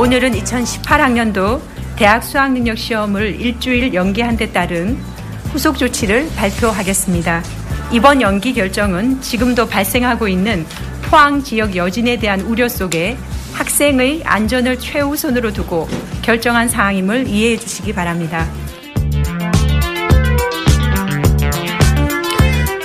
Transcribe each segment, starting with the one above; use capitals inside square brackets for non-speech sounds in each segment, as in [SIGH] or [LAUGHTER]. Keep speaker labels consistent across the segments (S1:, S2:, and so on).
S1: 오늘은 2018학년도 대학 수학능력 시험을 일주일 연기한 데 따른 후속 조치를 발표하겠습니다. 이번 연기 결정은 지금도 발생하고 있는 포항 지역 여진에 대한 우려 속에 학생의 안전을 최우선으로 두고 결정한 사항임을 이해해 주시기 바랍니다.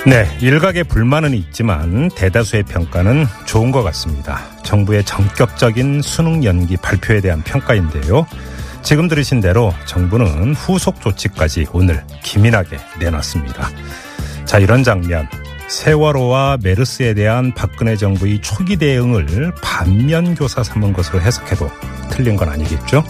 S2: 네, 일각의 불만은 있지만 대다수의 평가는 좋은 것 같습니다. 정부의 전격적인 수능 연기 발표에 대한 평가인데요. 지금 들으신 대로 정부는 후속 조치까지 오늘 기민하게 내놨습니다. 자, 이런 장면. 세월호와 메르스에 대한 박근혜 정부의 초기 대응을 반면교사 삼은 것으로 해석해도 틀린 건 아니겠죠?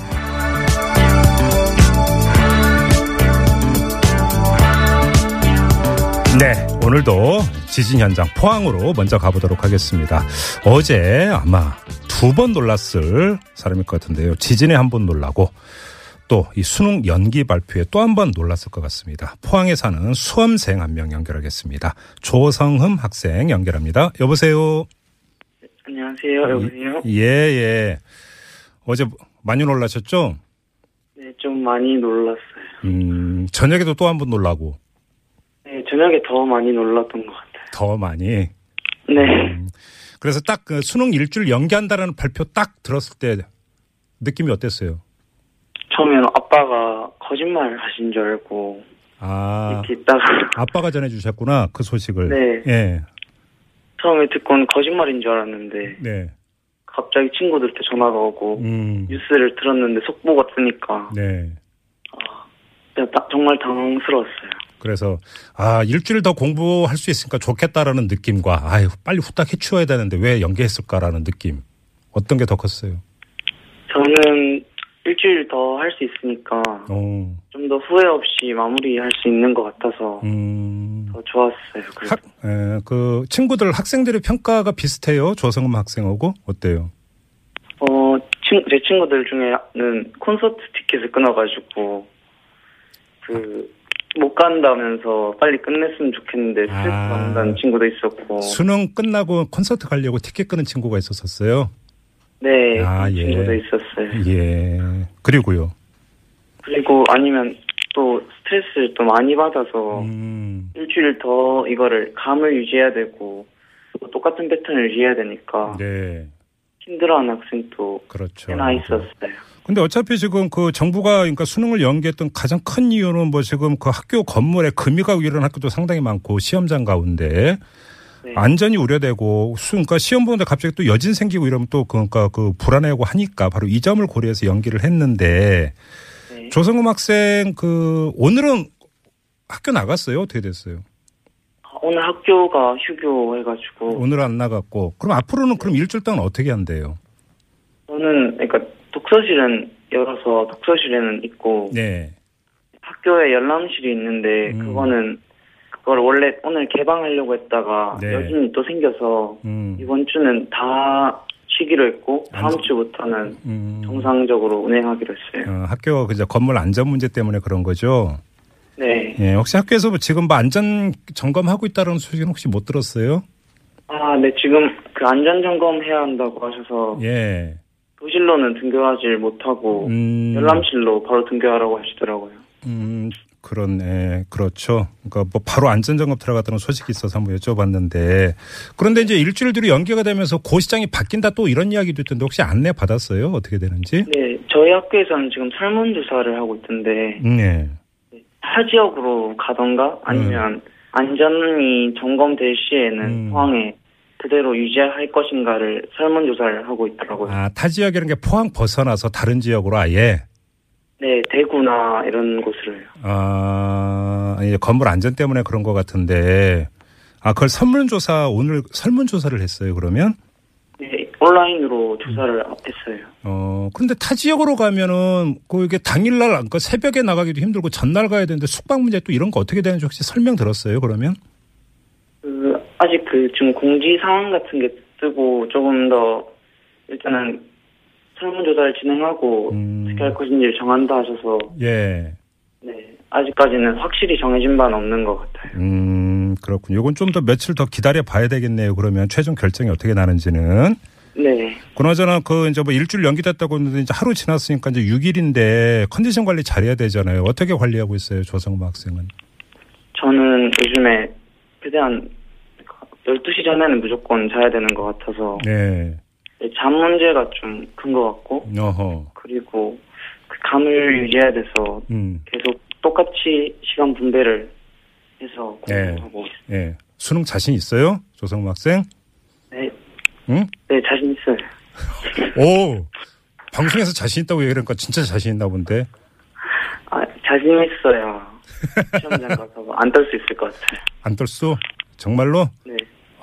S2: 네, 오늘도 지진 현장 포항으로 먼저 가보도록 하겠습니다. 어제 아마 두 번 놀랐을 사람일 것 같은데요. 지진에 한 번 놀라고 또 이 수능 연기 발표에 또 한 번 놀랐을 것 같습니다. 포항에 사는 수험생 한 명 연결하겠습니다. 조성흠 학생 연결합니다. 여보세요.
S3: 안녕하세요. 여보세요?
S2: 예, 예. 어제 많이 놀라셨죠?
S3: 네, 좀 많이 놀랐어요.
S2: 음, 저녁에도 또 한 번 놀라고
S3: 네, 저녁에 더 많이 놀랐던 것 같아요.
S2: 더 많이.
S3: 네.
S2: 그래서 딱 그 수능 일주일 연기한다라는 발표 딱 들었을 때 느낌이 어땠어요?
S3: 처음에는 아빠가 거짓말 하신 줄 알고
S2: 아,
S3: 이렇게 있다가 [LAUGHS]
S2: 아빠가 전해주셨구나 그 소식을.
S3: 네.
S2: 예,
S3: 처음에 듣고는 거짓말인 줄 알았는데
S2: 네.
S3: 갑자기 친구들한테 전화가 오고
S2: 음,
S3: 뉴스를 들었는데 속보가 뜨니까
S2: 네.
S3: 다- 정말 당황스러웠어요.
S2: 그래서 아 일주일 더 공부할 수 있으니까 좋겠다라는 느낌과 아유 빨리 후딱 해치워야 되는데 왜 연기했을까라는 느낌 어떤 게 더 컸어요?
S3: 저는 일주일 더 할 수 있으니까
S2: 어,
S3: 좀더 후회 없이 마무리할 수 있는 것 같아서
S2: 음,
S3: 더 좋았어요.
S2: 학, 에, 그 친구들 학생들의 평가가 비슷해요 조성음 학생하고 어때요?
S3: 어, 친, 제 친구들 중에는 콘서트 티켓을 끊어가지고, 그, 못 간다면서 빨리 끝냈으면 좋겠는데 스트레스
S2: 아.
S3: 받는다는 친구도 있었고,
S2: 수능 끝나고 콘서트 가려고 티켓 끊은 친구가 있었었어요.
S3: 네,
S2: 아, 예.
S3: 친구도 있었어요.
S2: 예. 그리고요.
S3: 그리고 아니면 또 스트레스를 또 많이 받아서
S2: 음,
S3: 일주일 더 이거를 감을 유지해야 되고, 또 똑같은 패턴을 유지해야 되니까
S2: 네.
S3: 힘들어하는 학생도
S2: 그렇죠.
S3: 꽤나 있었어요.
S2: 근데 어차피 지금 그 정부가 그러니까 수능을 연기했던 가장 큰 이유는 뭐 지금 그 학교 건물에 금이가 이런 학교도 상당히 많고 시험장 가운데
S3: 네.
S2: 안전이 우려되고 수 그러니까 시험 보는데 갑자기 또 여진 생기고 이러면 또 그러니까 그 불안해하고 하니까 바로 이 점을 고려해서 연기를 했는데
S3: 네.
S2: 조성음 학생 그 오늘은 학교 나갔어요 어떻게 됐어요?
S3: 오늘 학교가 휴교해가지고,
S2: 오늘 안 나갔고 그럼 앞으로는 그럼 일주일 동안 어떻게 한대요?
S3: 저는 그러니까 독서실은 열어서 독서실에는 있고
S2: 네.
S3: 학교에 열람실이 있는데
S2: 음.
S3: 그거는 그걸 원래 오늘 개방하려고 했다가
S2: 네.
S3: 여진이 또 생겨서
S2: 음.
S3: 이번 주는 다 쉬기로 했고 다음
S2: 안전-
S3: 주부터는
S2: 음.
S3: 정상적으로 운행하기로 했어요.
S2: 어, 학교 그저 건물 안전 문제 때문에 그런 거죠.
S3: 네.
S2: 예, 혹시 학교에서 뭐 지금 뭐 안전 점검하고 있다는 소식은 혹시 못 들었어요?
S3: 아, 네 지금 그 안전 점검 해야 한다고 하셔서
S2: 예.
S3: 교실로는 등교하지 못하고
S2: 음.
S3: 열람실로 바로 등교하라고 하시더라고요.
S2: 음, 그런, 예, 그렇죠. 그러니까 뭐 바로 안전 점검 들어갔다는 소식이 있어서 한번 여쭤봤는데 그런데 이제 일주일 뒤로 연기가 되면서 고 시장이 바뀐다 또 이런 이야기도 있던데 혹시 안내 받았어요? 어떻게 되는지?
S3: 네, 저희 학교에서는 지금 설문 조사를 하고 있던데
S2: 음, 예.
S3: 타 지역으로 가던가 아니면 안전이 점검될 시에는
S2: 음.
S3: 포항에 그대로 유지할 것인가를 설문조사를 하고 있더라고요.
S2: 아, 타 지역이라는 게 포항 벗어나서 다른 지역으로 아예
S3: 네, 대구나 이런 곳으로요.
S2: 아, 예, 건물 안전 때문에 그런 것 같은데 아, 그걸 설문조사 오늘 설문조사를 했어요. 그러면
S3: 네, 온라인으로 조사를 했어요.
S2: 어, 근데 타 지역으로 가면은 그 이게 당일날 그 새벽에 나가기도 힘들고 전날 가야 되는데 숙박 문제 또 이런 거 어떻게 되는지 혹시 설명 들었어요? 그러면?
S3: 그 아직 그 지금 공지 상황 같은 게 뜨고 조금 더 일단은 설문조사를 진행하고
S2: 음.
S3: 어떻게 할 것인지를 정한다 하셔서
S2: 예.
S3: 네 아직까지는 확실히 정해진 바는 없는 것 같아요.
S2: 음, 그렇군요. 이건 좀 더 며칠 더 기다려 봐야 되겠네요. 그러면 최종 결정이 어떻게 나는지는.
S3: 네.
S2: 그나저나 그 이제 뭐 일주일 연기됐다고 했는데 이제 하루 지났으니까 이제 6일인데 컨디션 관리 잘해야 되잖아요. 어떻게 관리하고 있어요, 조성모 학생은?
S3: 저는 요즘에 최대한 12시 전에는 무조건 자야 되는 것 같아서
S2: 네.
S3: 잠 문제가 좀 큰 것 같고
S2: 어허.
S3: 그리고 그 감을 유지해야 돼서
S2: 음.
S3: 계속 똑같이 시간 분배를 해서
S2: 네.
S3: 공부하고 있어요.
S2: 예. 수능 자신 있어요? 조성모 학생?
S3: 네.
S2: 응?
S3: 네, 자신 있어요. [LAUGHS]
S2: 오! 방송에서 자신 있다고 얘기하니까 진짜 자신 있나 본데.
S3: 아, 자신 있어야 시험장 가서 안 떨 수 있을 것 같아요.
S2: 안 떨 수? 정말로?
S3: 네.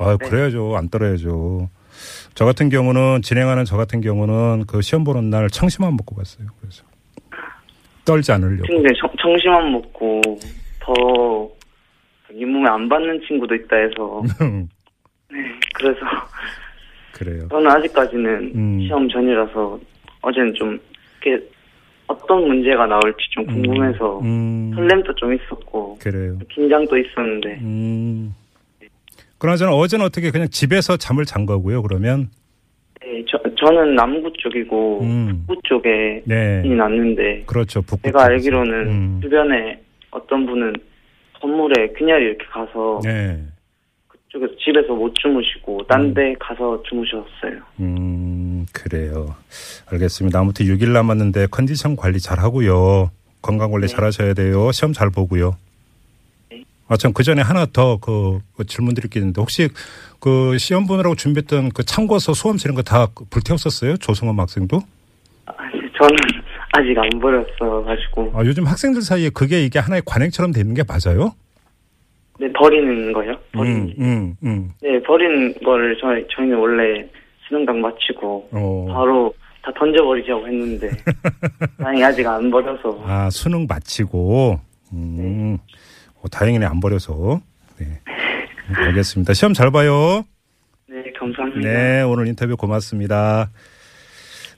S2: 아,
S3: 네.
S2: 그래야죠. 안 떨어야죠. 저 같은 경우는 진행하는 저 같은 경우는 그 시험 보는 날 청심환 먹고 갔어요. 그래서 떨지 않으려고.
S3: 근데 청, 청심환 먹고 더 잇몸에 안 받는 친구도 있다 해서 네, 그래서
S2: 그래요.
S3: 저는 아직까지는
S2: 음.
S3: 시험 전이라서 어제는 좀 이렇게 어떤 문제가 나올지 좀 궁금해서
S2: 음,
S3: 설렘도 좀 있었고
S2: 그래요.
S3: 긴장도 있었는데
S2: 음. 그나저나 어제는 어떻게 그냥 집에서 잠을 잔 거고요. 그러면
S3: 네, 저, 저는 남구 쪽이고
S2: 음.
S3: 북부 쪽에
S2: 네,
S3: 이 났는데
S2: 그렇죠. 북부
S3: 제가
S2: 쪽에서.
S3: 알기로는
S2: 음.
S3: 주변에 어떤 분은 건물에 그냥 이렇게 가서
S2: 네.
S3: 그쪽에서 집에서 못 주무시고 딴데 가서 주무셨어요.
S2: 음, 그래요. 알겠습니다. 아무튼 6일 남았는데 컨디션 관리 잘 하고요. 건강 관리
S3: 네.
S2: 잘 하셔야 돼요. 시험 잘 보고요.
S3: 네.
S2: 아, 참, 그 전에 하나 더 그, 그 질문 드릴 게 있는데 혹시 그 시험 보느라고 준비했던 그 참고서 수험실 이런 거 다 불태웠었어요? 조성원 학생도?
S3: 아니, 저는 아직 안 버렸어 가지고
S2: 아, 요즘 학생들 사이에 그게 이게 하나의 관행처럼 되는 게 맞아요?
S3: 네 버리는 거요? 버리는
S2: 음, 음, 음.
S3: 네 버리는 거를 저희 저희는 원래 수능강 마치고
S2: 어.
S3: 바로 다 던져버리자고 했는데 [LAUGHS] 다행히 아직 안 버려서
S2: 아, 수능 마치고, 음, 어, 다행이네, 안 버려서. 네. 음, 알겠습니다. 시험 잘 봐요.
S3: 네 감사합니다.
S2: 네, 오늘 인터뷰 고맙습니다.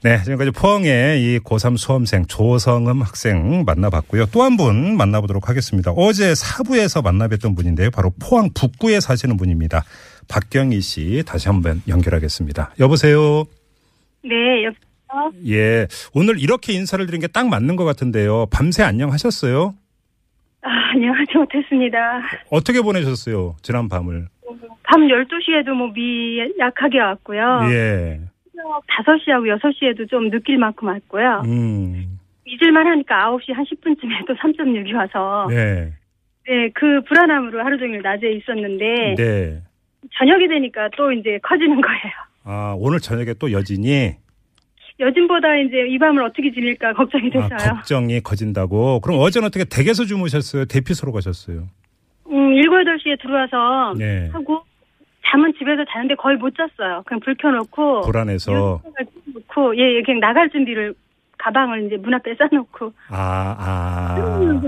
S2: 네, 지금까지 포항의 이 고3 수험생 조성음 학생 만나봤고요. 또 한 분 만나보도록 하겠습니다. 어제 사부에서 만나뵀던 분인데요. 바로 포항 북구에 사시는 분입니다. 박경희 씨 다시 한번 연결하겠습니다. 여보세요.
S4: 네, 여보세요?
S2: 예, 오늘 이렇게 인사를 드린 게 딱 맞는 것 같은데요. 밤새 안녕하셨어요?
S4: 아, 안녕하지 못했습니다.
S2: 어떻게 보내셨어요? 지난 밤을.
S4: 밤 12시에도 뭐미 약하게 왔고요.
S2: 예.
S4: 5시하고 6시에도 좀 느낄 만큼 왔고요.
S2: 음.
S4: 잊을만 하니까 9시 한 10분쯤에 또 3.6이 와서
S2: 네.
S4: 네, 그 불안함으로 하루 종일 낮에 있었는데
S2: 네.
S4: 저녁이 되니까 또 이제 커지는 거예요.
S2: 아, 오늘 저녁에 또 여진이
S4: 요즘보다 이제 이 밤을 어떻게 지낼까 걱정이
S2: 아,
S4: 돼서요.
S2: 걱정이 커진다고. 그럼 어제는 어떻게 댁에서 주무셨어요? 대피소로 가셨어요?
S4: 음, 7, 8시에 들어와서
S2: 네.
S4: 하고 잠은 집에서 자는데 거의 못 잤어요. 그냥 불 켜놓고
S2: 불안해서.
S4: 놓고 예, 예, 그냥 나갈 준비를 가방을 이제 문 앞에 싸놓고
S2: 아, 아.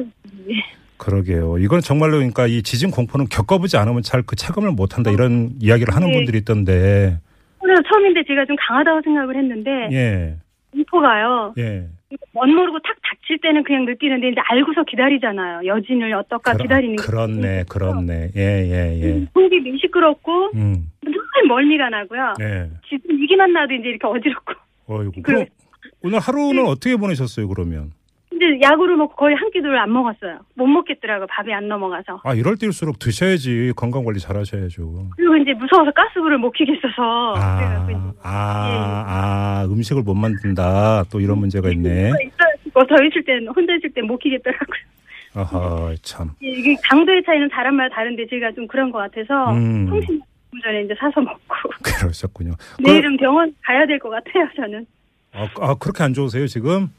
S4: 예. [LAUGHS]
S2: 그러게요. 이건 정말로 그러니까 이 지진 공포는 겪어보지 않으면 잘 그 체감을 못한다 이런 이야기를 하는
S4: 네.
S2: 분들이 있던데.
S4: 그래서 처음인데 제가 좀 강하다고 생각을 했는데
S2: 예.
S4: 공포가요.
S2: 예.
S4: 멋 모르고 탁 닥칠 때는 그냥 느끼는데 이제 알고서 기다리잖아요. 여진을 어떨까
S2: 그러-
S4: 기다리는 게.
S2: 그렇네, 그렇네. 예, 예, 예.
S4: 속이 미시끄럽고
S2: 음.
S4: 늘 멀미가 나고요.
S2: 예.
S4: 지금 이기만 나도 이제 이렇게 어지럽고.
S2: 어이구.
S4: 그-
S2: 그럼 오늘 하루는
S4: 네.
S2: 어떻게 보내셨어요, 그러면?
S4: 근데 약으로 먹고 거의 한 끼도 안 먹었어요. 못 먹겠더라고 밥이 안 넘어가서.
S2: 아, 이럴 때일수록 드셔야지 건강 관리 잘 하셔야죠.
S4: 그리고 이제 무서워서 가스불을 못 켜겠어서.
S2: 아,
S4: 그래갖고 이제
S2: 아, 아, 음식을 못 만든다. 또 이런 문제가 있네.
S4: 더 있을 땐 혼자 있을 땐못 키겠더라고요.
S2: 아하, 참.
S4: 예, 이게 강도의 차이는 사람마다 다른데 제가 좀 그런 것 같아서
S2: 음.
S4: 통신 좀 전에 이제 사서 먹고 [LAUGHS]
S2: 그러셨군요.
S4: 내일은 병원 가야 될 것 같아요 저는.
S2: 그, 아, 아, 그렇게 안 좋으세요, 지금?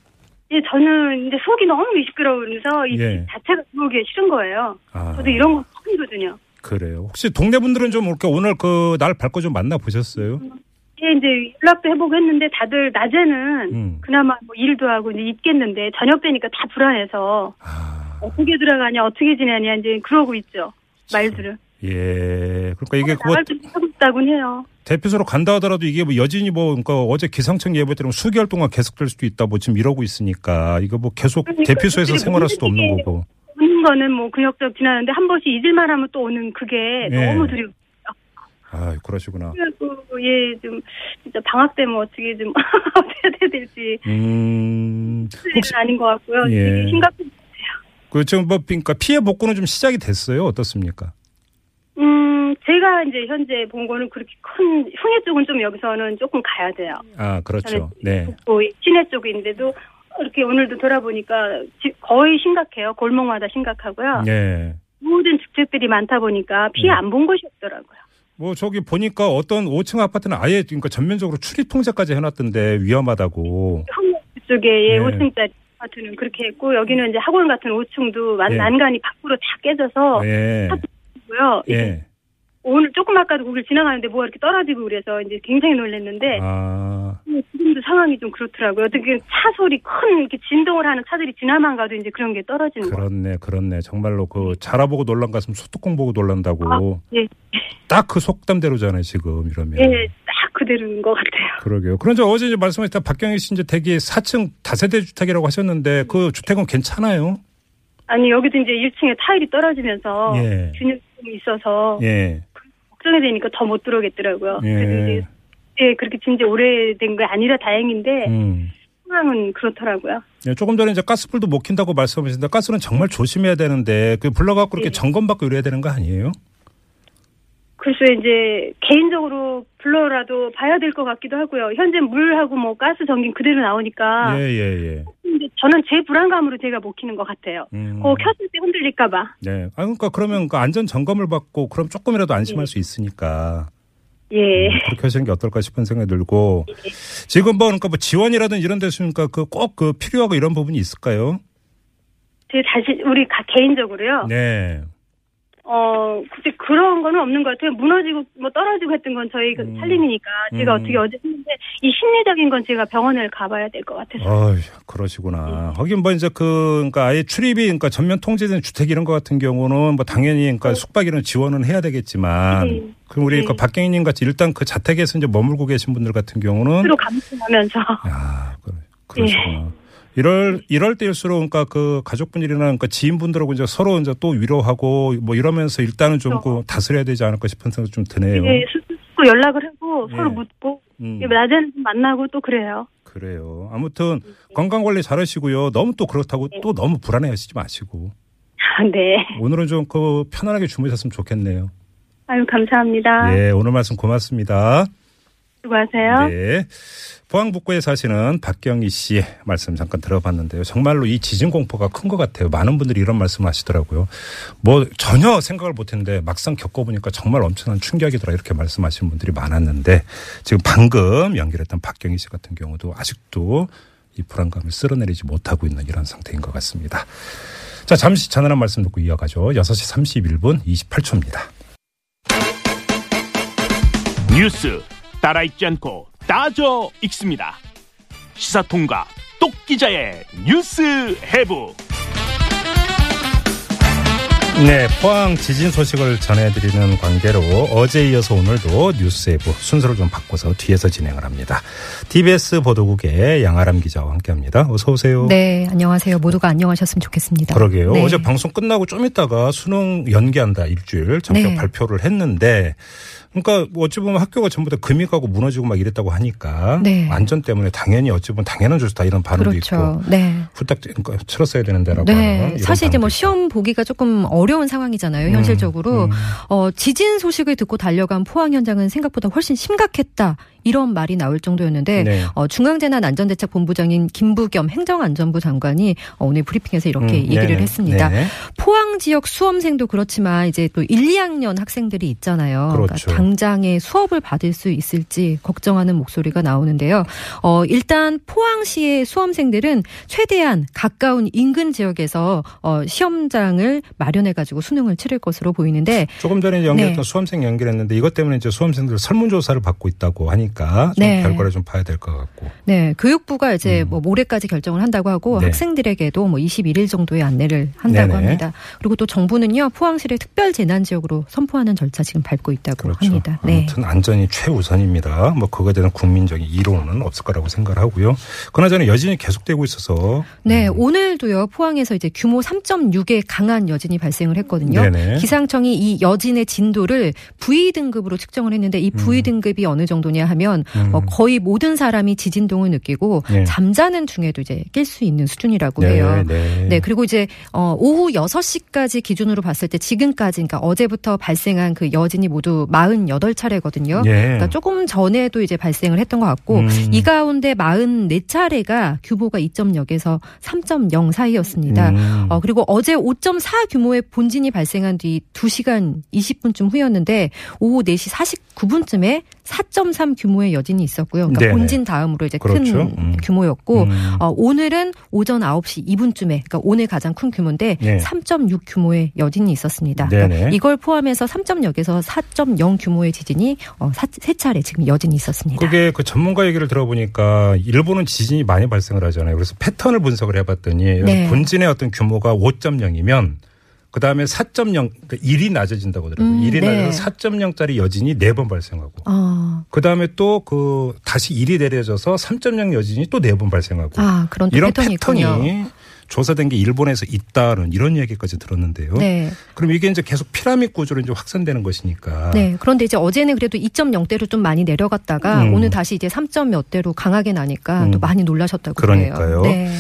S4: 예, 저는 이제 속이 너무 미시끄러우면서 이
S2: 예.
S4: 집 자체가 들어오기 싫은 거예요.
S2: 아,
S4: 저도 이런 거 처음이거든요.
S2: 그래요. 혹시 동네 분들은 좀 이렇게 오늘 그 날 밝고 좀 만나 보셨어요?
S4: 예, 이제 연락도 해보고 했는데 다들 낮에는
S2: 음.
S4: 그나마 뭐 일도 하고 이제 있겠는데 저녁 되니까 다 불안해서
S2: 아,
S4: 어떻게 들어가냐 어떻게 지내냐 이제 그러고 있죠 말들은
S2: 예. 그러니까 이게 뭐
S4: 하고 있다곤 해요.
S2: 대표소로 간다 하더라도 이게 뭐 여진이 뭐 그러니까 어제 기상청 예보에 따르면 수개월 동안 계속될 수도 있다 뭐 지금 이러고 있으니까 이거 뭐 계속
S4: 그러니까
S2: 대표소에서 생활할 수도 없는 거고.
S4: 오는 거는 뭐 그럭저럭 지나는데 한 번씩 잊을만 하면 또 오는 그게
S2: 예.
S4: 너무 두려워.
S2: 아, 그러시구나.
S4: 그래갖고 예좀 진짜 방학 때면 어떻게 좀 [LAUGHS] 어떻게 해야 될지
S2: 음. 혹시
S4: 아닌 것 같고요.
S2: 예.
S4: 심각한.
S2: 그 지금 뭐 그러니까 피해 복구는 좀 시작이 됐어요. 어떻습니까?
S4: 음 제가 이제 현재 본 거는 그렇게 큰 흥해 쪽은 좀 여기서는 조금 가야 돼요.
S2: 아, 그렇죠. 네.
S4: 시내 쪽인데도 이렇게 오늘도 돌아보니까 지- 거의 심각해요. 골목마다 심각하고요.
S2: 네.
S4: 모든 주택들이 많다 보니까 피해
S2: 네.
S4: 안본 곳이 없더라고요.
S2: 뭐 저기 보니까 어떤 5층 아파트는 아예 그러니까 전면적으로 출입 통제까지 해놨던데 위험하다고.
S4: 한국 쪽에 예,
S2: 네.
S4: 5층짜리 아파트는 그렇게 했고 여기는 이제 학원 같은 5층도 만,
S2: 예.
S4: 난간이 밖으로 다 깨져서
S2: 예.
S4: 고요.
S2: 예.
S4: 오늘 조금 아까도 거길 지나가는데 뭐가 이렇게 떨어지고 그래서 이제 굉장히 놀랐는데
S2: 아,
S4: 음, 지금도 상황이 좀 그렇더라고요. 어떻게 차 소리 큰 이렇게 진동을 하는 차들이 지나만 가도 이제 그런 게 떨어지는 거예요.
S2: 그렇네, 그렇네. 정말로 그 자라보고 놀란 가슴 소뚜껑 보고 놀란다고.
S4: 예,
S2: 딱 그 속담대로잖아요, 지금 이러면.
S4: 예, 딱 그대로인 것 같아요.
S2: 그러게요. 그런데 어제 이제 말씀하셨던 박경희 씨 이제 대기 4층 다세대 주택이라고 하셨는데 그 주택은 괜찮아요?
S4: 아니 여기도 이제 1층에 타일이 떨어지면서
S2: 예.
S4: 균형이 있어서
S2: 예.
S4: 걱정이 되니까 더 못 들어오겠더라고요.
S2: 예.
S4: 그래서 이제 예, 그렇게 진짜 오래된 게 아니라 다행인데
S2: 음.
S4: 상황은 그렇더라고요.
S2: 예, 조금 전에 이제 가스불도 못 킨다고 말씀하셨는데 가스는 정말 조심해야 되는데 그 불러갖고 그렇게
S4: 예.
S2: 점검받고 이래야 되는 거 아니에요?
S4: 글쎄 이제 개인적으로 불러라도 봐야 될 것 같기도 하고요. 현재 물하고 뭐 가스 전기 그대로 나오니까
S2: 예, 예, 예.
S4: 근데 저는 제 불안감으로 제가 못 키는 것 같아요.
S2: 음.
S4: 그거 켰을 때 흔들릴까봐.
S2: 네. 아, 그러니까 그러면 그 안전 점검을 받고 그럼 조금이라도 안심할 수 있으니까.
S4: 예.
S2: 음, 그렇게 하시는 게 어떨까 싶은 생각이 들고 지금 뭐 그러니까 뭐 지원이라든 이런 데서니까 그 꼭 그 필요하고 이런 부분이 있을까요?
S4: 제 자신 우리 가, 개인적으로요.
S2: 네.
S4: 어, 굳이 그런 거는 없는 것 같아요. 무너지고 뭐 떨어지고 했던 건 저희 그
S2: 음.
S4: 살림이니까 제가
S2: 음.
S4: 어떻게 어제 했는데 이 심리적인 건 제가 병원을 가봐야 될 것 같아서.
S2: 어휴, 그러시구나. 하긴 뭐 이제 그, 그러니까 아예 출입이, 그러니까 전면 통제된 주택 이런 것 같은 경우는 뭐 당연히 그러니까 숙박 이런 지원은 해야 되겠지만.
S4: 네.
S2: 그럼 우리
S4: 네.
S2: 그 박경희님 같이 일단 그 자택에서 이제 머물고 계신 분들 같은 경우는.
S4: 스스로 감수하면서.
S2: 야, 그, 그러시구나. 이럴, 이럴 때일수록 그러니까 그 가족분들이나 그러니까 지인분들하고 이제 서로 이제 또 위로하고 뭐 이러면서 일단은 좀 그 다스려야 되지 않을까 싶은 생각 좀 드네요.
S4: 예, 스스로 연락을 하고
S2: 예.
S4: 서로 묻고
S2: 음.
S4: 예, 낮에는 좀 만나고 또 그래요.
S2: 그래요. 아무튼 건강 관리 잘하시고요. 너무 또 그렇다고 또 너무 불안해 하시지 마시고.
S4: 아, 네.
S2: 오늘은 좀 그 편안하게 주무셨으면 좋겠네요.
S4: 아유 감사합니다.
S2: 예, 오늘 말씀 고맙습니다.
S4: 수고하세요.
S2: 네. 포항 북구에 사시는 박경희 씨의 말씀 잠깐 들어봤는데요. 정말로 이 지진 공포가 큰 것 같아요. 많은 분들이 이런 말씀 하시더라고요. 뭐 전혀 생각을 못 했는데 막상 겪어보니까 정말 엄청난 충격이더라 이렇게 말씀하시는 분들이 많았는데 지금 방금 연결했던 박경희 씨 같은 경우도 아직도 이 불안감을 쓸어내리지 못하고 있는 이런 상태인 것 같습니다. 자, 잠시 전하는 말씀 듣고 이어가죠. 6시 31분 28초입니다.
S5: 뉴스 따라 읽지 않고 따져 읽습니다. 시사통과 똑기자의 뉴스 해부.
S2: 네, 포항 지진 소식을 전해드리는 관계로 어제 이어서 오늘도 뉴스에부 순서를 좀 바꿔서 뒤에서 진행을 합니다. TBS 보도국의 양아람 기자와 함께합니다. 어서 오세요.
S6: 네, 안녕하세요. 모두가 안녕하셨으면 좋겠습니다.
S2: 그러게요.
S6: 네.
S2: 어제 방송 끝나고 좀 있다가 수능 연기한다 일주일 전격
S6: 네.
S2: 발표를 했는데 그러니까 뭐 어찌 보면 학교가 전부 다 금이 가고 무너지고 막 이랬다고 하니까
S6: 네.
S2: 안전 때문에 당연히 어찌 보면 당연한 조치다 이런 반응도 있고
S6: 그렇죠. 네.
S2: 후딱 그러니까 치렀어야 되는데라고
S6: 네, 사실 이제 뭐
S2: 반응도
S6: 시험 보기가 조금 어려 운 상황이잖아요. 현실적으로
S2: 음.
S6: 어, 지진 소식을 듣고 달려간 포항 현장은 생각보다 훨씬 심각했다. 이런 말이 나올 정도였는데
S2: 네.
S6: 어, 중앙재난안전대책본부장인 김부겸 행정안전부 장관이 어, 오늘 브리핑에서 이렇게
S2: 음,
S6: 얘기를
S2: 네네.
S6: 했습니다.
S2: 네네.
S6: 포항 지역 수험생도 그렇지만 이제 또 1, 2학년 학생들이 있잖아요.
S2: 그렇죠.
S6: 그러니까 당장에 수업을 받을 수 있을지 걱정하는 목소리가 나오는데요. 어, 일단 포항시의 수험생들은 최대한 가까운 인근 지역에서 어, 시험장을 마련해 가지고 수능을 치를 것으로 보이는데
S2: 조금 전에 연결했던
S6: 네.
S2: 수험생 연결했는데 이것 때문에 이제 수험생들 설문조사를 받고 있다고 하니까 있으니까 좀
S6: 네.
S2: 결과를 좀 봐야 될 것 같고.
S6: 네, 교육부가 이제 뭐 모레까지 결정을 한다고 하고
S2: 음. 네.
S6: 학생들에게도 뭐 21일 정도의 안내를 한다고
S2: 네네.
S6: 합니다. 그리고 또 정부는요 포항시를 특별 재난 지역으로 선포하는 절차 지금 밟고 있다고
S2: 그렇죠.
S6: 합니다. 네.
S2: 아무튼 안전이 최우선입니다. 뭐 그거에 대한 국민적인 이론은 없을 거라고 생각을 하고요. 그나저나 여진이 계속되고 있어서
S6: 네,
S2: 음.
S6: 오늘도요 포항에서 이제 규모 3.6의 강한 여진이 발생을 했거든요.
S2: 네네.
S6: 기상청이 이 여진의 진도를 V 등급으로 측정을 했는데 이 V 등급이 어느 정도냐 하면
S2: 음.
S6: 어, 거의 모든 사람이 지진동을 느끼고
S2: 네.
S6: 잠자는 중에도 이제 깰 수 있는 수준이라고
S2: 네,
S6: 해요.
S2: 네.
S6: 네, 그리고 이제 어 오후 6시까지 기준으로 봤을 때 지금까지 그러니까 어제부터 발생한 그 여진이 모두 48차례거든요.
S2: 예.
S6: 그러니까 조금 전에도 이제 발생을 했던 것 같고
S2: 음.
S6: 이 가운데 44차례가 규모가 2.0에서 3.0 사이였습니다.
S2: 음.
S6: 어, 그리고 어제 5.4 규모의 본진이 발생한 뒤 2시간 20분쯤 후였는데 오후 4시 49분쯤에 4.3 규모의 여진이 있었고요. 그러니까. 본진 다음으로 이제
S2: 그렇죠.
S6: 큰
S2: 음.
S6: 규모였고
S2: 음.
S6: 어, 오늘은 오전 9시 2분쯤에 그러니까 오늘 가장 큰 규모인데
S2: 네.
S6: 3.6 규모의 여진이 있었습니다. 그러니까 이걸 포함해서 3.0에서 4.0 규모의 지진이 어, 사, 세 차례 지금 여진이 있었습니다.
S2: 그게 그 전문가 얘기를 들어보니까 일본은 지진이 많이 발생을 하잖아요. 그래서 패턴을 분석을 해봤더니
S6: 네.
S2: 본진의 어떤 규모가 5.0이면 그 다음에 4.0 그러니까 1이 낮아진다고 하더라고요.
S6: 음,
S2: 1이
S6: 네.
S2: 낮아서 4.0짜리 여진이 4번 발생하고
S6: 아,
S2: 그 다음에 또 그 다시 1이 내려져서 3.0 여진이 또 4번 발생하고
S6: 아 그런 또
S2: 이런
S6: 패턴이
S2: 패턴이. 조사된 게 일본에서 있다는 이런 얘기까지 들었는데요.
S6: 네.
S2: 그럼 이게 이제 계속 피라미드 구조로 이제 확산되는 것이니까.
S6: 네. 그런데 이제 어제는 그래도 2.0대로 좀 많이 내려갔다가
S2: 음.
S6: 오늘 다시 이제 3. 몇 대로 강하게 나니까
S2: 음.
S6: 또 많이 놀라셨다고
S2: 그러니까요.
S6: 그래요. 네.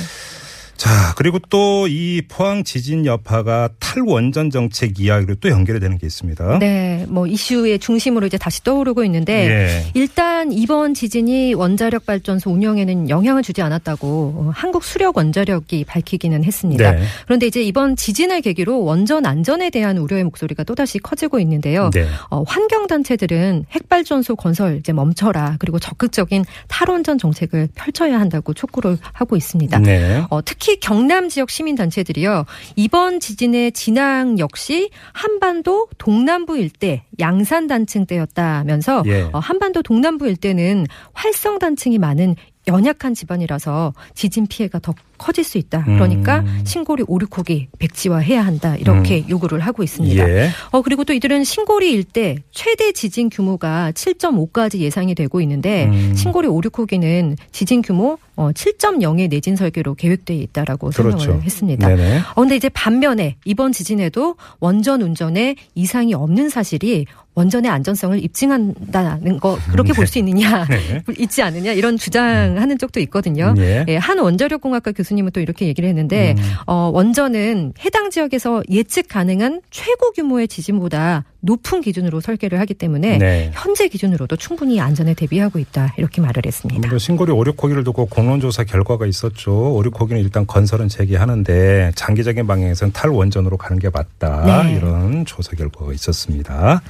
S2: 자, 그리고 또 이 포항 지진 여파가 탈원전 정책 이야기로 또 연결이 되는 게 있습니다.
S6: 네. 뭐 이슈의 중심으로 이제 다시 떠오르고 있는데
S2: 예.
S6: 일단 이번 지진이 원자력 발전소 운영에는 영향을 주지 않았다고 어, 한국 수력 원자력이 밝히기는 했습니다.
S2: 네.
S6: 그런데 이제 이번 지진을 계기로 원전 안전에 대한 우려의 목소리가 또다시 커지고 있는데요.
S2: 네.
S6: 어, 환경 단체들은 핵발전소 건설 이제 멈춰라 그리고 적극적인 탈원전 정책을 펼쳐야 한다고 촉구를 하고 있습니다.
S2: 네.
S6: 어, 특히 경남 지역 시민 단체들이요. 이번 지진의 진앙 역시 한반도 동남부 일대 양산 단층 때였다면서
S2: 예.
S6: 어, 한반도 동남부 일대는 활성 단층이 많은 연약한 집안이라서 지진 피해가 더 커질 수 있다. 그러니까
S2: 음.
S6: 신고리 오륙호기 백지화해야 한다. 이렇게 요구를 하고 있습니다.
S2: 예.
S6: 어 그리고 또 이들은 신고리 일대 최대 지진 규모가 7.5까지 예상이 되고 있는데
S2: 음.
S6: 신고리 5, 6호기는 지진 규모 어 7.0의 내진 설계로 계획돼 있다라고 설명을
S2: 그렇죠.
S6: 했습니다.
S2: 네네.
S6: 어 근데 이제 반면에 이번 지진에도 원전 운전에 이상이 없는 사실이 원전의 안전성을 입증한다는 거 그렇게 볼수 있느냐 [LAUGHS]
S2: 네.
S6: 있지 않느냐 이런 주장하는 쪽도 있거든요.
S2: 예.
S6: 예, 한 원자력공학과 교수님은 또 이렇게 얘기를 했는데
S2: 음.
S6: 어, 원전은 해당 지역에서 예측 가능한 최고 규모의 지진보다 높은 기준으로 설계를 하기 때문에
S2: 네.
S6: 현재 기준으로도 충분히 안전에 대비하고 있다 이렇게 말을 했습니다.
S2: 아무래도 신고리 오륙호기를 두고 공론조사 결과가 있었죠. 오륙호기는 일단 건설은 재개하는데 장기적인 방향에서는 탈원전으로 가는 게 맞다.
S6: 네.
S2: 이런 조사 결과가 있었습니다.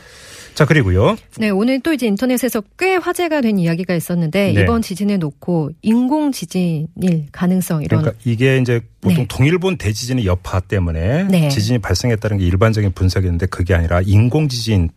S2: 자, 그리고요.
S6: 네, 오늘 또 이제 인터넷에서 꽤 화제가 된 이야기가 있었는데
S2: 네.
S6: 이번 지진에 놓고 인공 지진일 가능성 이런
S2: 그러니까 이게 이제 보통
S6: 네.
S2: 동일본 대지진의 여파 때문에
S6: 네.
S2: 지진이 발생했다는 게 일반적인 분석이었는데 그게 아니라 인공 지진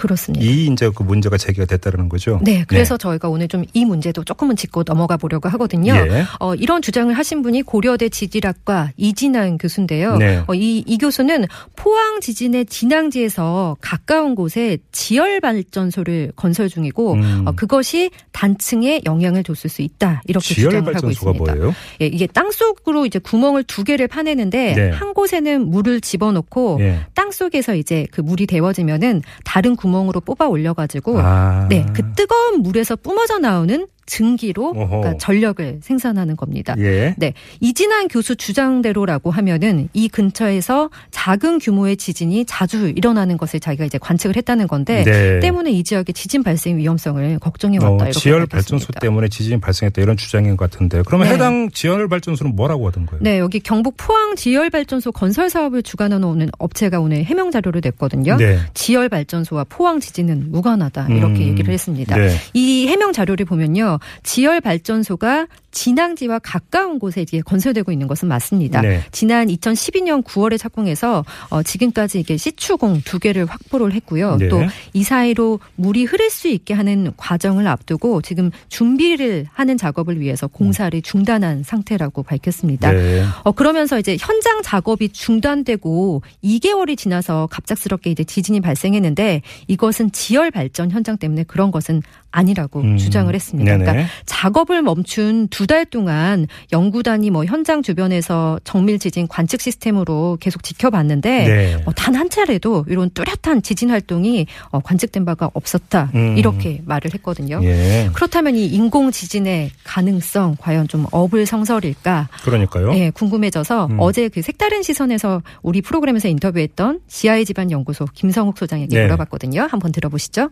S6: 그렇습니다.
S2: 이 이제 그 문제가 제기가 됐다는 거죠.
S6: 네, 그래서 저희가 오늘 좀 이 문제도 조금은 짚고 넘어가 보려고 하거든요.
S2: 예.
S6: 어, 이런 주장을 하신 분이 고려대 지질학과 이진환 교수인데요.
S2: 네.
S6: 어, 이, 이 교수는 포항 지진의 진앙지에서 가까운 곳에 지열 발전소를 건설 중이고
S2: 음.
S6: 어, 그것이 단층에 영향을 줬을 수 있다 이렇게 주장을 하고 있습니다.
S2: 뭐예요?
S6: 예, 이게 땅 속으로 이제 구멍을 두 개를 파내는데
S2: 네.
S6: 한 곳에는 물을 집어넣고
S2: 예.
S6: 땅 속에서 이제 그 물이 데워지면은 다른 구멍 으로 뽑아 올려가지고
S2: 아.
S6: 네, 그 뜨거운 물에서 뿜어져 나오는 증기로. 그러니까 전력을 생산하는 겁니다.
S2: 예.
S6: 네, 이진환 교수 주장대로라고 하면은 이 근처에서 작은 규모의 지진이 자주 일어나는 것을 자기가 이제 관측을 했다는 건데
S2: 네.
S6: 때문에 이 지역의 지진 발생 위험성을 걱정해 왔다
S2: 어, 지열
S6: 밝혔습니다.
S2: 발전소 때문에 지진이 발생했다 이런 주장인 것 같은데 그러면
S6: 네.
S2: 해당 지열 발전소는 뭐라고 하던 거예요?
S6: 네, 여기 경북 포항 지열 발전소 건설 사업을 주관하는 업체가 오늘 해명 자료를 냈거든요.
S2: 네.
S6: 지열 발전소와 포항 지진은 무관하다 이렇게
S2: 음,
S6: 얘기를 했습니다.
S2: 네.
S6: 이 해명 자료를 보면요. 지열 발전소가 진앙지와 가까운 곳에 이제 건설되고 있는 것은 맞습니다.
S2: 네.
S6: 지난 2012년 9월에 착공해서 어, 지금까지 이게 시추공 두 개를 확보를 했고요.
S2: 네.
S6: 또이 사이로 물이 흐를 수 있게 하는 과정을 앞두고 지금 준비를 하는 작업을 위해서 공사를 중단한 상태라고 밝혔습니다.
S2: 네.
S6: 어, 그러면서 이제 현장 작업이 중단되고 2개월이 지나서 갑작스럽게 이제 지진이 발생했는데 이것은 지열 발전 현장 때문에 그런 것은 아니라고
S2: 음.
S6: 주장을 했습니다.
S2: 네네.
S6: 그러니까 작업을 멈춘 두 달 동안 연구단이 뭐 현장 주변에서 정밀 지진 관측 시스템으로 계속 지켜봤는데
S2: 네.
S6: 어, 단한 차례도 이런 뚜렷한 지진 활동이 어, 관측된 바가 없었다
S2: 음.
S6: 이렇게 말을 했거든요.
S2: 예.
S6: 그렇다면 이 인공 지진의 가능성 과연 좀 어불성설일까?
S2: 그러니까요.
S6: 예, 궁금해져서
S2: 음.
S6: 어제 그 색다른 시선에서 우리 프로그램에서 인터뷰했던 GI 집안 연구소 김성욱 소장에게
S2: 네.
S6: 물어봤거든요. 한번 들어보시죠.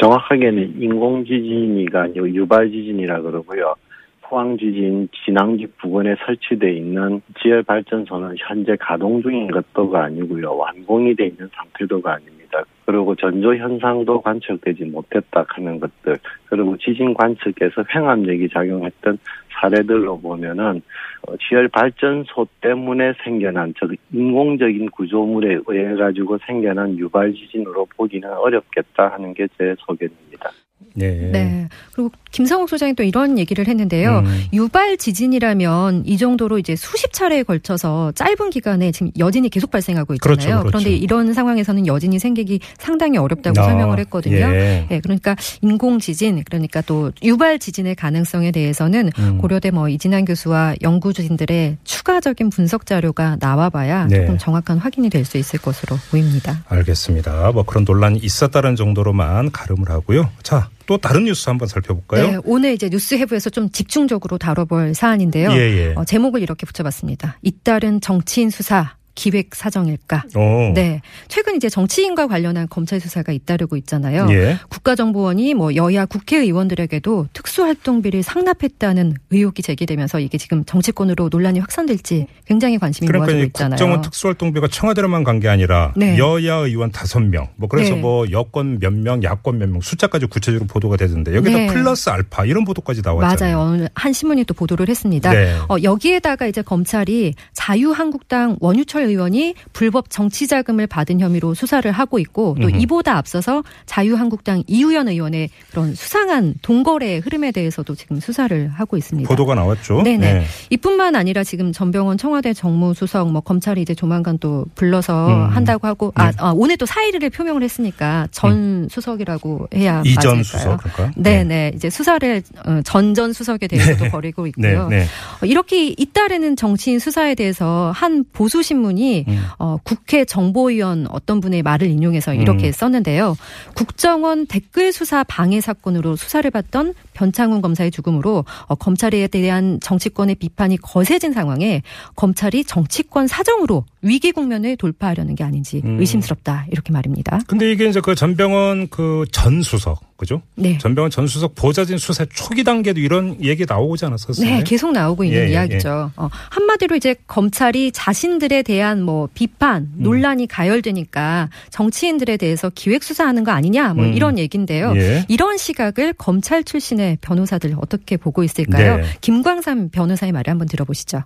S7: 정확하게는 인공 지진이가 아니고 유발 지진이라 그러고요. 포항 지진 진앙지 부근에 설치되어 있는 지열 발전소는 현재 가동 중인 것도가 아니고요. 완공이 돼 있는 상태도가 아닙니다. 그리고 전조 현상도 관측되지 못했다 하는 것들, 그리고 지진 관측에서 횡압력이 작용했던 사례들로 보면은 어, 지열 발전소 때문에 생겨난 즉 인공적인 구조물에 의해 가지고 생겨난 유발 지진으로 보기는 어렵겠다 하는 게 제 소견입니다.
S2: 네.
S6: 네. 그리고 김성욱 소장이 또 이런 얘기를 했는데요.
S2: 음.
S6: 유발 지진이라면 이 정도로 이제 수십 차례에 걸쳐서 짧은 기간에 지금 여진이 계속 발생하고 있잖아요.
S2: 그렇죠, 그렇죠.
S6: 런데 이런 상황에서는 여진이 생기기 상당히 어렵다고
S2: 아,
S6: 설명을 했거든요.
S2: 예.
S6: 예, 그러니까 인공 지진, 그러니까 또 유발 지진의 가능성에 대해서는
S2: 음.
S6: 고려대 뭐 이진환 교수와 연구진들의 추가적인 분석 자료가 나와봐야
S2: 네.
S6: 조금 정확한 확인이 될 수 있을 것으로 보입니다.
S2: 알겠습니다. 뭐 그런 논란이 있었다는 정도로만 가름을 하고요. 자, 또 다른 뉴스 한번 살펴볼까요?
S6: 네, 오늘 이제 뉴스 해부에서 좀 집중적으로 다뤄볼 사안인데요.
S2: 예, 예.
S6: 어, 제목을 이렇게 붙여봤습니다. 잇따른 정치인 수사 기획 사정일까?
S2: 오.
S6: 네. 최근 이제 정치인과 관련한 검찰 수사가 잇따르고 있잖아요.
S2: 예.
S6: 국가정보원이 뭐 여야 국회의원들에게도 특수활동비를 상납했다는 의혹이 제기되면서 이게 지금 정치권으로 논란이 확산될지 굉장히 관심이
S2: 그러니까
S6: 모아지고
S2: 이
S6: 있잖아요.
S2: 국정원 특수활동비가 청와대로만 간 게 아니라
S6: 네.
S2: 여야 의원 다섯 명, 뭐 그래서
S6: 네.
S2: 뭐 여권 몇 명, 야권 몇 명 숫자까지 구체적으로 보도가 되던데 여기다
S6: 네.
S2: 플러스 알파 이런 보도까지 나왔잖아요.
S6: 맞아요. 오늘 한 신문이 또 보도를 했습니다.
S2: 네.
S6: 어, 여기에다가 이제 검찰이 자유한국당 원유철 의원이 불법 정치 자금을 받은 혐의로 수사를 하고 있고 또. 이보다 앞서서 자유한국당 이우연 의원의 그런 수상한 동거래 흐름에 대해서도 지금 수사를 하고 있습니다.
S2: 보도가 나왔죠.
S6: 네네.
S2: 네.
S6: 이뿐만 아니라 지금 전병헌 청와대 정무수석 뭐 검찰이 이제 조만간 또 불러서
S2: 음.
S6: 한다고 하고 아,
S2: 네.
S6: 아, 오늘 또 사의를 표명을 했으니까 전 수석이라고 해야
S2: 이전? 수석 그럴까?
S6: 네네 이제 수사를 어, 전전 수석에 대해서도 벌이고
S2: 네.
S6: 있고요.
S2: 네.
S6: 어, 이렇게 잇따르는 정치인 수사에 대해서 한 보수 신문 이
S2: 음.
S6: 어, 국회 정보위원 어떤 분의 말을 인용해서 이렇게
S2: 음.
S6: 썼는데요. 국정원 댓글 수사 방해 사건으로 수사를 받던 변창훈 검사의 죽음으로 어, 검찰에 대한 정치권의 비판이 거세진 상황에 검찰이 정치권 사정으로 위기 국면을 돌파하려는 게 아닌지
S2: 음.
S6: 의심스럽다 이렇게 말입니다.
S2: 근데 이게 이제 그 전병헌 그전 수석 그죠?
S6: 네.
S2: 전병헌 전 수석 보좌진 수사 초기 단계도 이런 얘기 나오지 않았었어요?
S6: 네, 계속 나오고 있는
S2: 예, 예,
S6: 이야기죠. 어, 한마디로 이제 검찰이 자신들에 대한 뭐 비판,
S2: 음.
S6: 논란이 가열되니까 정치인들에 대해서 기획 수사하는 거 아니냐, 뭐
S2: 음.
S6: 이런 얘기인데요.
S2: 예.
S6: 이런 시각을 검찰 출신의 변호사들 어떻게 보고 있을까요?
S2: 네.
S6: 김광삼 변호사의 말을 한번 들어보시죠.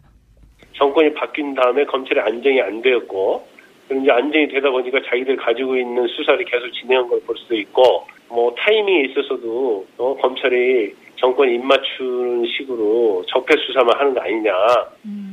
S8: 정권이 바뀐 다음에 검찰이 안정이 안 되었고 그럼 이제 안정이 되다 보니까 자기들 가지고 있는 수사를 계속 진행한 걸 볼 수도 있고 뭐 타이밍에 있어서도 어, 검찰이 정권 입맞추는 식으로 적폐 수사만 하는 거 아니냐.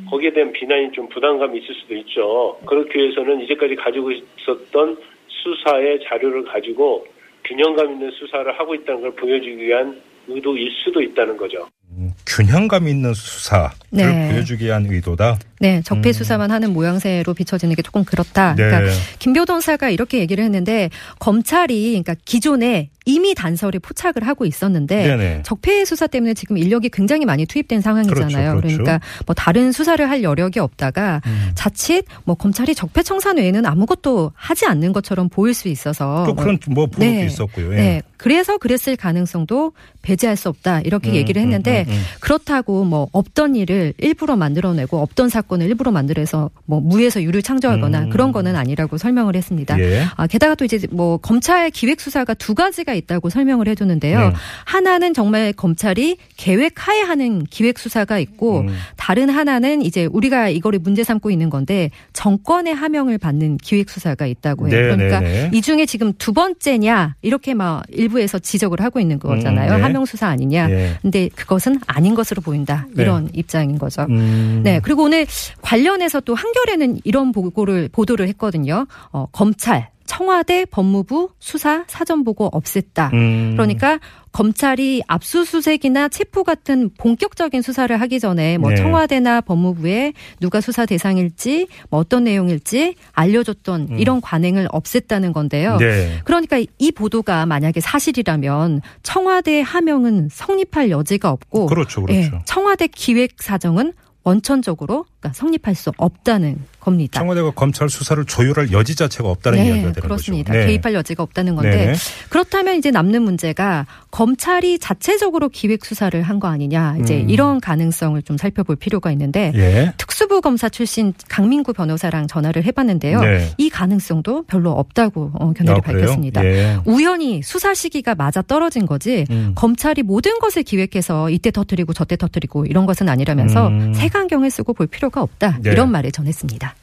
S8: 거기에 대한 비난이 좀 부담감이 있을 수도 있죠. 그렇기 위해서는 이제까지 가지고 있었던 수사의 자료를 가지고 균형감 있는 수사를 하고 있다는 걸 보여주기 위한 의도일 수도 있다는 거죠.
S2: 음, 균형감 있는 수사를
S6: 네.
S2: 보여주기 위한 의도다.
S6: 네, 적폐
S2: 음.
S6: 수사만 하는 모양새로 비춰지는 게 조금 그렇다.
S2: 네.
S6: 그러니까 김 변호사가 이렇게 얘기를 했는데 검찰이 그러니까 기존에 이미 단서를 포착을 하고 있었는데
S2: 네네.
S6: 적폐 수사 때문에 지금 인력이 굉장히 많이 투입된 상황이잖아요.
S2: 그렇죠, 그렇죠.
S6: 러니까뭐 다른 수사를 할 여력이 없다가
S2: 음.
S6: 자칫 뭐 검찰이 적폐 청산 외에는 아무것도 하지 않는 것처럼 보일 수 있어서
S2: 또 그런 뭐 보도도
S6: 네.
S2: 있었고요. 예.
S6: 네. 그래서 그랬을 가능성도 배제할 수 없다. 이렇게
S2: 음,
S6: 얘기를
S2: 음,
S6: 했는데
S2: 음, 음.
S6: 그렇다고 뭐 없던 일을 일부러 만들어내고 없던 사건을 일부러 만들어서 뭐 무에서 유를 창조하거나
S2: 음.
S6: 그런 거는 아니라고 설명을 했습니다.
S2: 예.
S6: 아, 게다가 또 이제 뭐 검찰 기획 수사가 두 가지가 있다고 설명을 해주는데요.
S2: 네.
S6: 하나는 정말 검찰이 계획하에 하는 기획 수사가 있고
S2: 음.
S6: 다른 하나는 이제 우리가 이거를 문제 삼고 있는 건데 정권의 하명을 받는 기획 수사가 있다고 해요.
S2: 네,
S6: 그러니까
S2: 네, 네.
S6: 이 중에 지금 두 번째냐 이렇게 막 일부에서 지적을 하고 있는 거잖아요.
S2: 음, 네.
S6: 하명 수사 아니냐.
S2: 예.
S6: 근데 그것은 아닌 것으로 보인다.
S2: 네.
S6: 이런 입장인 거죠.
S2: 음.
S6: 네. 그리고 오늘 관련해서 또 한겨레는 이런 보고를 보도를 했거든요. 어, 검찰, 청와대, 법무부 수사 사전 보고 없앴다.
S2: 음.
S6: 그러니까 검찰이 압수수색이나 체포 같은 본격적인 수사를 하기 전에 뭐
S2: 네.
S6: 청와대나 법무부에 누가 수사 대상일지 뭐 어떤 내용일지 알려줬던 이런 관행을 없앴다는 건데요.
S2: 음. 네.
S6: 그러니까 이 보도가 만약에 사실이라면 청와대 하명은 성립할 여지가 없고
S2: 그렇죠, 그렇죠.
S6: 예, 청와대 기획 사정은 원천적으로 그러니까 성립할 수 없다는 겁니다.
S2: 청와대가 검찰 수사를 조율할 여지 자체가 없다는
S6: 네,
S2: 이야기가 되는
S6: 그렇습니다.
S2: 거죠. 네.
S6: 개입할 여지가 없다는 건데
S2: 네네.
S6: 그렇다면 이제 남는 문제가 검찰이 자체적으로 기획 수사를 한 거 아니냐 이제
S2: 음.
S6: 이런 가능성을 좀 살펴볼 필요가 있는데
S2: 예.
S6: 특수부 검사 출신 강민구 변호사랑 전화를 해봤는데요.
S2: 네.
S6: 이 가능성도 별로 없다고 어, 견해를
S2: 아?
S6: 밝혔습니다.
S2: 예.
S6: 우연히 수사 시기가 맞아 떨어진 거지
S2: 음.
S6: 검찰이 모든 것을 기획해서 이때 터뜨리고 저때 터뜨리고 이런 것은 아니라면서
S2: 음.
S6: 색안경을 쓰고 볼 필요가 없다
S2: 네.
S6: 이런 말을 전했습니다.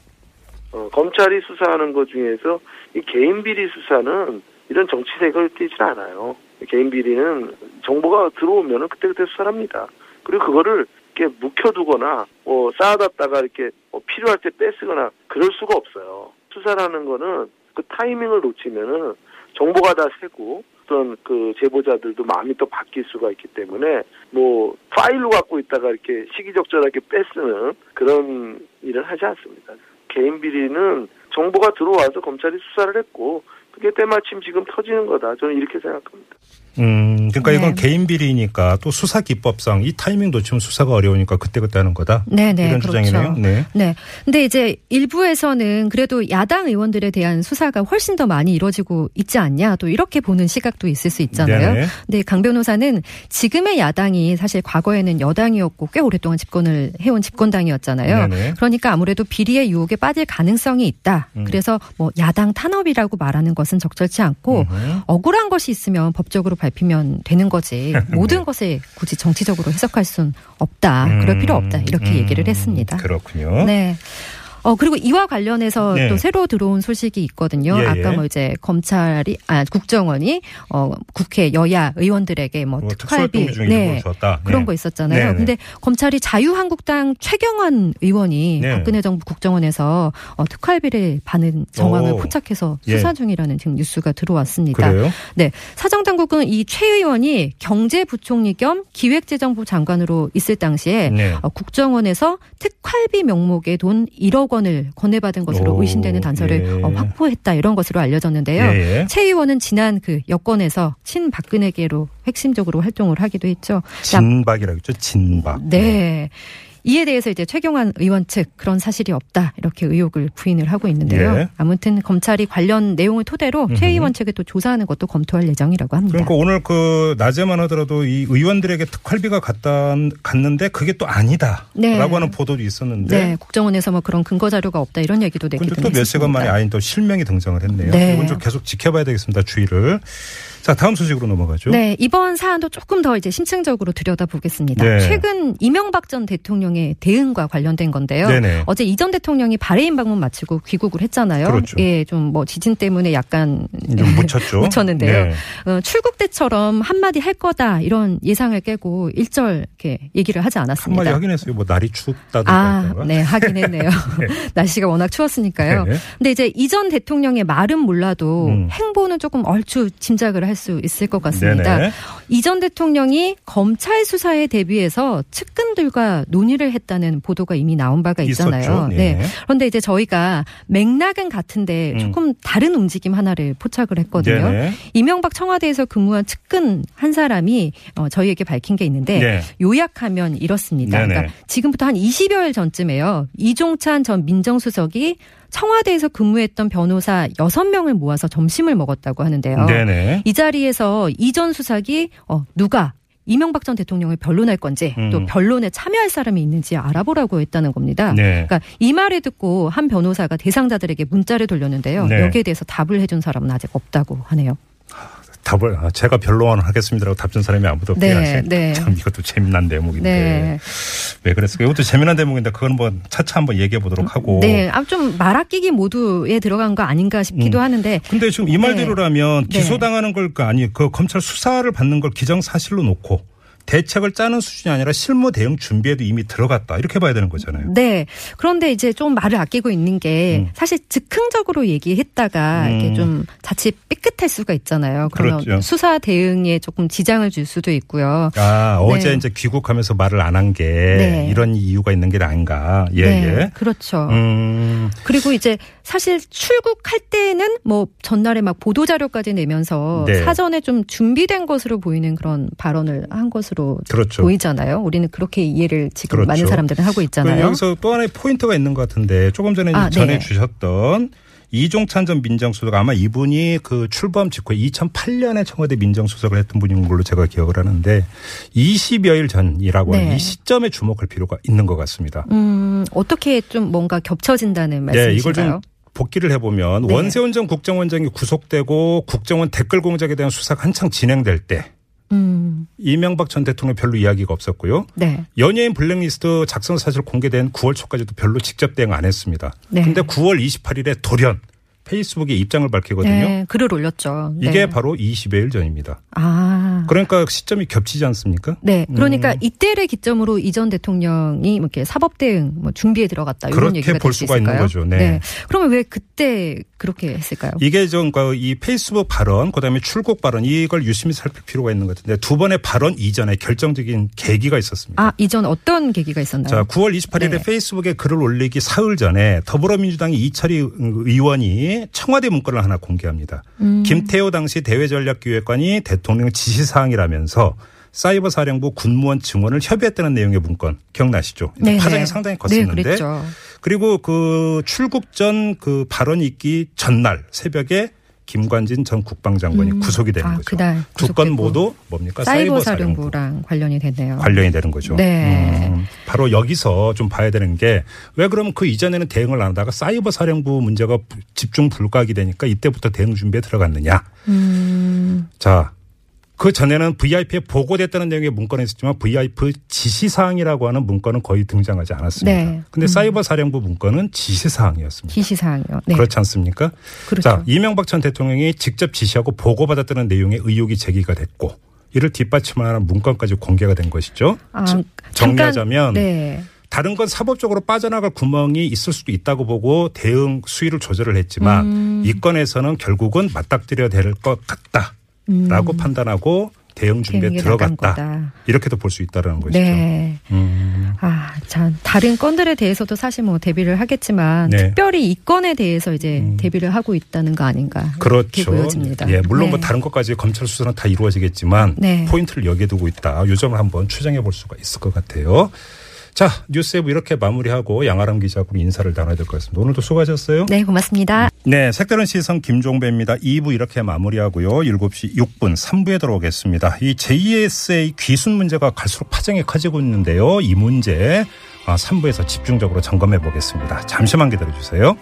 S9: 어, 검찰이 수사하는 것 중에서 이 개인 비리 수사는 이런 정치색을 띠질 않아요. 개인 비리는 정보가 들어오면은 그때그때 수사합니다. 그리고 그거를 이렇게 묵혀두거나 뭐 쌓아뒀다가 이렇게 뭐 필요할 때 뺏으거나 그럴 수가 없어요. 수사라는 거는 그 타이밍을 놓치면은 정보가 다 새고 어떤 그 제보자들도 마음이 또 바뀔 수가 있기 때문에 뭐 파일로 갖고 있다가 이렇게 시기적절하게 뺏으는 그런 일을 하지 않습니다. 개인 비리는 정보가 들어와서 검찰이 수사를 했고 그게 때마침 지금 터지는 거다. 저는 이렇게 생각합니다.
S2: 음, 그러니까
S6: 네.
S2: 이건 개인 비리니까 또 수사 기법상 이 타이밍 놓치면 수사가 어려우니까 그때그때 하는 거다.
S6: 네네
S2: 이런
S6: 그렇죠.
S2: 주장이네요. 네.
S6: 네. 근데 이제 일부에서는 그래도 야당 의원들에 대한 수사가 훨씬 더 많이 이루어지고 있지 않냐 또 이렇게 보는 시각도 있을 수 있잖아요.
S2: 네네.
S6: 근데 강 변호사는 지금의 야당이 사실 과거에는 여당이었고 꽤 오랫동안 집권을 해온 집권당이었잖아요.
S2: 네네.
S6: 그러니까 아무래도 비리의 유혹에 빠질 가능성이 있다.
S2: 음.
S6: 그래서 뭐 야당 탄압이라고 말하는 것은 적절치 않고
S2: 음흠.
S6: 억울한 것이 있으면 법적으로 밝히면 되는 거지 [LAUGHS] 모든 것을 굳이 정치적으로 해석할 수는 없다. 그럴 필요 없다. 이렇게
S2: 음,
S6: 얘기를 했습니다.
S2: 그렇군요.
S6: 네. 어 그리고 이와 관련해서
S2: 네.
S6: 또 새로 들어온 소식이 있거든요.
S2: 예,
S6: 아까
S2: 예.
S6: 뭐 이제 검찰이 아 국정원이 어 국회 여야 의원들에게 뭐
S2: 뭐
S6: 특활비 네.
S2: 줬다.
S6: 그런
S2: 네.
S6: 거 있었잖아요.
S2: 네, 네.
S6: 근데 검찰이 자유한국당 최경환 의원이
S2: 네.
S6: 박근혜 정부 국정원에서 어, 특활비를 받는 정황을
S2: 오.
S6: 포착해서
S2: 예.
S6: 수사 중이라는 지금 뉴스가 들어왔습니다.
S2: 그래요?
S6: 네. 사정 당국은 이 최 의원이 경제부총리 겸 기획재정부 장관으로 있을 당시에
S2: 네.
S6: 어, 국정원에서 특활비 명목의 돈 1억 원을 건네받은 것으로
S2: 오,
S6: 의심되는 단서를
S2: 예.
S6: 어, 확보했다 이런 것으로 알려졌는데요.
S2: 예, 예.
S6: 최 의원은 지난 그 여권에서 친박근혜계로 핵심적으로 활동을 하기도 했죠.
S2: 진박이라고 했죠. 진박.
S6: 네. 이에 대해서 이제 최경환 의원 측 그런 사실이 없다 이렇게 의혹을 부인을 하고 있는데요.
S2: 예.
S6: 아무튼 검찰이 관련 내용을 토대로 최 의원 측에 또 조사하는 것도 검토할 예정이라고 합니다.
S2: 그러니까 오늘 그 낮에만 하더라도 이 의원들에게 특활비가 갔다 갔는데 그게 또 아니다라고
S6: 네.
S2: 하는 보도도 있었는데
S6: 네, 국정원에서 뭐 그런 근거 자료가 없다 이런 얘기도 내기도
S2: 근데 또몇 시간 만에 아닌 또 실명이 등장을 했네요.
S6: 네.
S2: 이건 좀 계속 지켜봐야 되겠습니다. 주의를. 자 다음 소식으로 넘어가죠.
S6: 네, 이번 사안도 조금 더 이제 심층적으로 들여다보겠습니다.
S2: 네.
S6: 최근 이명박 전 대통령의 대응과 관련된 건데요.
S2: 네네.
S6: 어제 이 전 대통령이 바레인 방문 마치고 귀국을 했잖아요.
S2: 그렇죠.
S6: 예, 좀 뭐 지진 때문에 약간
S2: 좀 [LAUGHS] 묻혔죠.
S6: 묻혔는데요.
S2: 네.
S6: 어, 출국 때처럼 한마디 할 거다 이런 예상을 깨고 일절 이렇게 얘기를 하지 않았습니다.
S2: 한마디 하긴 했어요. 뭐 날이 춥다든가.
S6: 아. 네, 하긴 했네요. [LAUGHS] [LAUGHS] 날씨가 워낙 추웠으니까요.
S2: 네.
S6: 근데 이제 이전 대통령의 말은 몰라도
S2: 음.
S6: 행보는 조금 얼추 짐작을 할수 있을 것 같습니다.
S2: 네네.
S6: 이전 대통령이 검찰 수사에 대비해서 측근들과 논의를 했다는 보도가 이미 나온 바가 있잖아요.
S2: 있었죠. 네.
S6: 네. 그런데 이제 저희가 맥락은 같은데
S2: 음.
S6: 조금 다른 움직임 하나를 포착을 했거든요.
S2: 네네.
S6: 이명박 청와대에서 근무한 측근 한 사람이 어, 저희에게 밝힌 게 있는데
S2: 네.
S6: 요약하면 이렇습니다.
S2: 네네.
S6: 그러니까 지금부터 한 20여일 전쯤에요. 이종찬 전 민정수석이 청와대에서 근무했던 변호사 6명을 모아서 점심을 먹었다고 하는데요.
S2: 네네.
S6: 이 자리에서 이전 수석이 어, 누가 이명박 전 대통령을 변론할 건지
S2: 음.
S6: 또 변론에 참여할 사람이 있는지 알아보라고 했다는 겁니다.
S2: 네.
S6: 그러니까 이 말을 듣고 한 변호사가 대상자들에게 문자를 돌렸는데요.
S2: 네.
S6: 여기에 대해서 답을 해준 사람은 아직 없다고 하네요.
S2: 답을 아, 제가 변론을 하겠습니다라고 답준 사람이 아무도 없게
S6: 네,
S2: 하시.
S6: 네.
S2: 참 이것도 재미난 대목인데
S6: 네.
S2: 왜 그랬을까요? 이것도 재미난 대목인데 그건 뭐 차차 한번 얘기해 보도록 하고.
S6: 네, 아, 좀 말아끼기 모두에 들어간 거 아닌가 싶기도
S2: 음.
S6: 하는데.
S2: 근데 지금 이 말대로라면
S6: 네.
S2: 기소당하는 걸 아니 그 검찰 수사를 받는 걸 기정 사실로 놓고 대책을 짜는 수준이 아니라 실무 대응 준비에도 이미 들어갔다 이렇게 봐야 되는 거잖아요.
S6: 네. 그런데 이제 좀 말을 아끼고 있는 게 사실 즉흥적으로 얘기했다가
S2: 음.
S6: 이렇게 좀 자칫 삐끗할 수가 있잖아요. 그러면
S2: 그렇죠.
S6: 수사 대응에 조금 지장을 줄 수도 있고요.
S2: 아 어제
S6: 네.
S2: 이제 귀국하면서 말을 안 한게
S6: 네.
S2: 이런 이유가 있는 게 아닌가. 예
S6: 네,
S2: 예.
S6: 그렇죠.
S2: 음.
S6: 그리고 이제 사실 출국할 때는 뭐 전날에 막 보도 자료까지 내면서
S2: 네.
S6: 사전에 좀 준비된 것으로 보이는 그런 발언을 한 것으로
S2: 그렇죠.
S6: 보이잖아요. 우리는 그렇게 이해를 지금
S2: 그렇죠.
S6: 많은 사람들은 하고
S2: 그
S6: 있잖아요.
S2: 여기서 또 하나의 포인트가 있는 것 같은데 조금 전에
S6: 아,
S2: 전해
S6: 네.
S2: 주셨던 이종찬 전 민정수석 아마 이분이 그 출범 직후에 2008년에 청와대 민정수석을 했던 분인 걸로 제가 기억을 하는데 20여일 전이라고 하는
S6: 네.
S2: 이 시점에 주목할 필요가 있는 것 같습니다.
S6: 음, 어떻게 좀 뭔가 겹쳐진다는
S2: 네, 이걸
S6: 말씀이신가요?
S2: 좀 복기를 해보면
S6: 네.
S2: 원세훈 전 국정원장이 구속되고 국정원 댓글 공작에 대한 수사가 한창 진행될 때
S6: 음,
S2: 이명박 전 대통령 별로 이야기가 없었고요.
S6: 네.
S2: 연예인 블랙리스트 작성 사실 공개된 9월 초까지도 별로 직접 대응 안 했습니다.
S6: 네.
S2: 근데 9월 28일에 돌연 페이스북에 입장을 밝히거든요.
S6: 네, 글을 올렸죠. 네.
S2: 이게 바로 20여일 전입니다.
S6: 아.
S2: 그러니까 시점이 겹치지 않습니까?
S6: 네, 그러니까
S2: 음.
S6: 이때를 기점으로 이전 대통령이 뭐 이렇게 사법 대응 뭐 준비에 들어갔다 이런 얘기가 볼수
S2: 수가 있는
S6: 있을까요?
S2: 거죠. 네.
S6: 그러면 왜 그때 그렇게 했을까요?
S2: 이게 좀이 페이스북 발언, 그다음에 출국 발언 이걸 유심히 살필 필요가 있는 것 같은데 두 번의 발언 이전에 결정적인 계기가 있었습니다.
S6: 아, 이전 어떤 계기가 있었나요?
S2: 자, 9월 28일에
S6: 네.
S2: 페이스북에 글을 올리기 사흘 전에 더불어민주당의 이철희 의원이 청와대 문건을 하나 공개합니다.
S6: 음.
S2: 김태호 당시 대외전략기획관이 대통령 지시사항이라면서 사이버 사령부 군무원 증원을 협의했다는 내용의 문건 기억나시죠?
S6: 네,
S2: 파장이
S6: 네.
S2: 상당히
S6: 네,
S2: 컸었는데
S6: 그랬죠.
S2: 그리고 그 출국 전 그 발언이 있기 전날 새벽에 김관진 전 국방장관이
S6: 음.
S2: 구속이 되는
S6: 아,
S2: 거죠. 두 건. 모두 뭡니까?
S6: 사이버
S2: 사령부.
S6: 사령부랑 관련이 됐네요.
S2: 관련이 되는 거죠.
S6: 네.
S2: 음, 바로 여기서 좀 봐야 되는 게 왜 그러면 그 이전에는 대응을 안 하다가 사이버 사령부 문제가 부- 집중 불가하게 되니까 이때부터 대응 준비에 들어갔느냐.
S6: 음,
S2: 자. 그 전에는 VIP에 보고됐다는 내용의 문건이 있었지만 VIP 지시사항이라고 하는 문건은 거의 등장하지 않았습니다.
S6: 네.
S2: 근데
S6: 음.
S2: 사이버 사령부 문건은 지시사항이었습니다.
S6: 지시사항이요. 네.
S2: 그렇지 않습니까?
S6: 그렇죠.
S2: 자, 이명박 전 대통령이 직접 지시하고 보고받았다는 내용의 의혹이 제기가 됐고 이를 뒷받침하는 문건까지 공개가 된 것이죠.
S6: 아,
S2: 정리하자면
S6: 네.
S2: 다른 건 사법적으로 빠져나갈 구멍이 있을 수도 있다고 보고 대응 수위를 조절을 했지만
S6: 음.
S2: 이 건에서는 결국은 맞닥뜨려야 될 것 같다 라고
S6: 음.
S2: 판단하고 대응 준비에 들어갔다.
S6: 거다.
S2: 이렇게도 볼 수 있다는 것이죠.
S6: 네.
S2: 음.
S6: 아, 참 다른 건들에 대해서도 사실 뭐 대비를 하겠지만
S2: 네. 음.
S6: 특별히 이 건에 대해서 이제 대비를 하고 있다는 거 아닌가
S2: 그렇죠.
S6: 보여집니다.
S2: 예, 물론
S6: 네.
S2: 뭐 다른 것까지 검찰 수사는 다 이루어지겠지만
S6: 네.
S2: 포인트를 여기에 두고 있다. 요 점을 한번 추정해 볼 수가 있을 것 같아요. 자, 뉴스에브 이렇게 마무리하고 양아람 기자하고 인사를 나눠야 될 것 같습니다. 오늘도 수고하셨어요.
S6: 네, 고맙습니다.
S2: 네, 색다른 시선 김종배입니다. 2부 이렇게 마무리하고요. 7시 6분 3부에 들어오겠습니다. 이 JSA 귀순 문제가 갈수록 파장이 커지고 있는데요. 이 문제 3부에서 집중적으로 점검해 보겠습니다. 잠시만 기다려 주세요.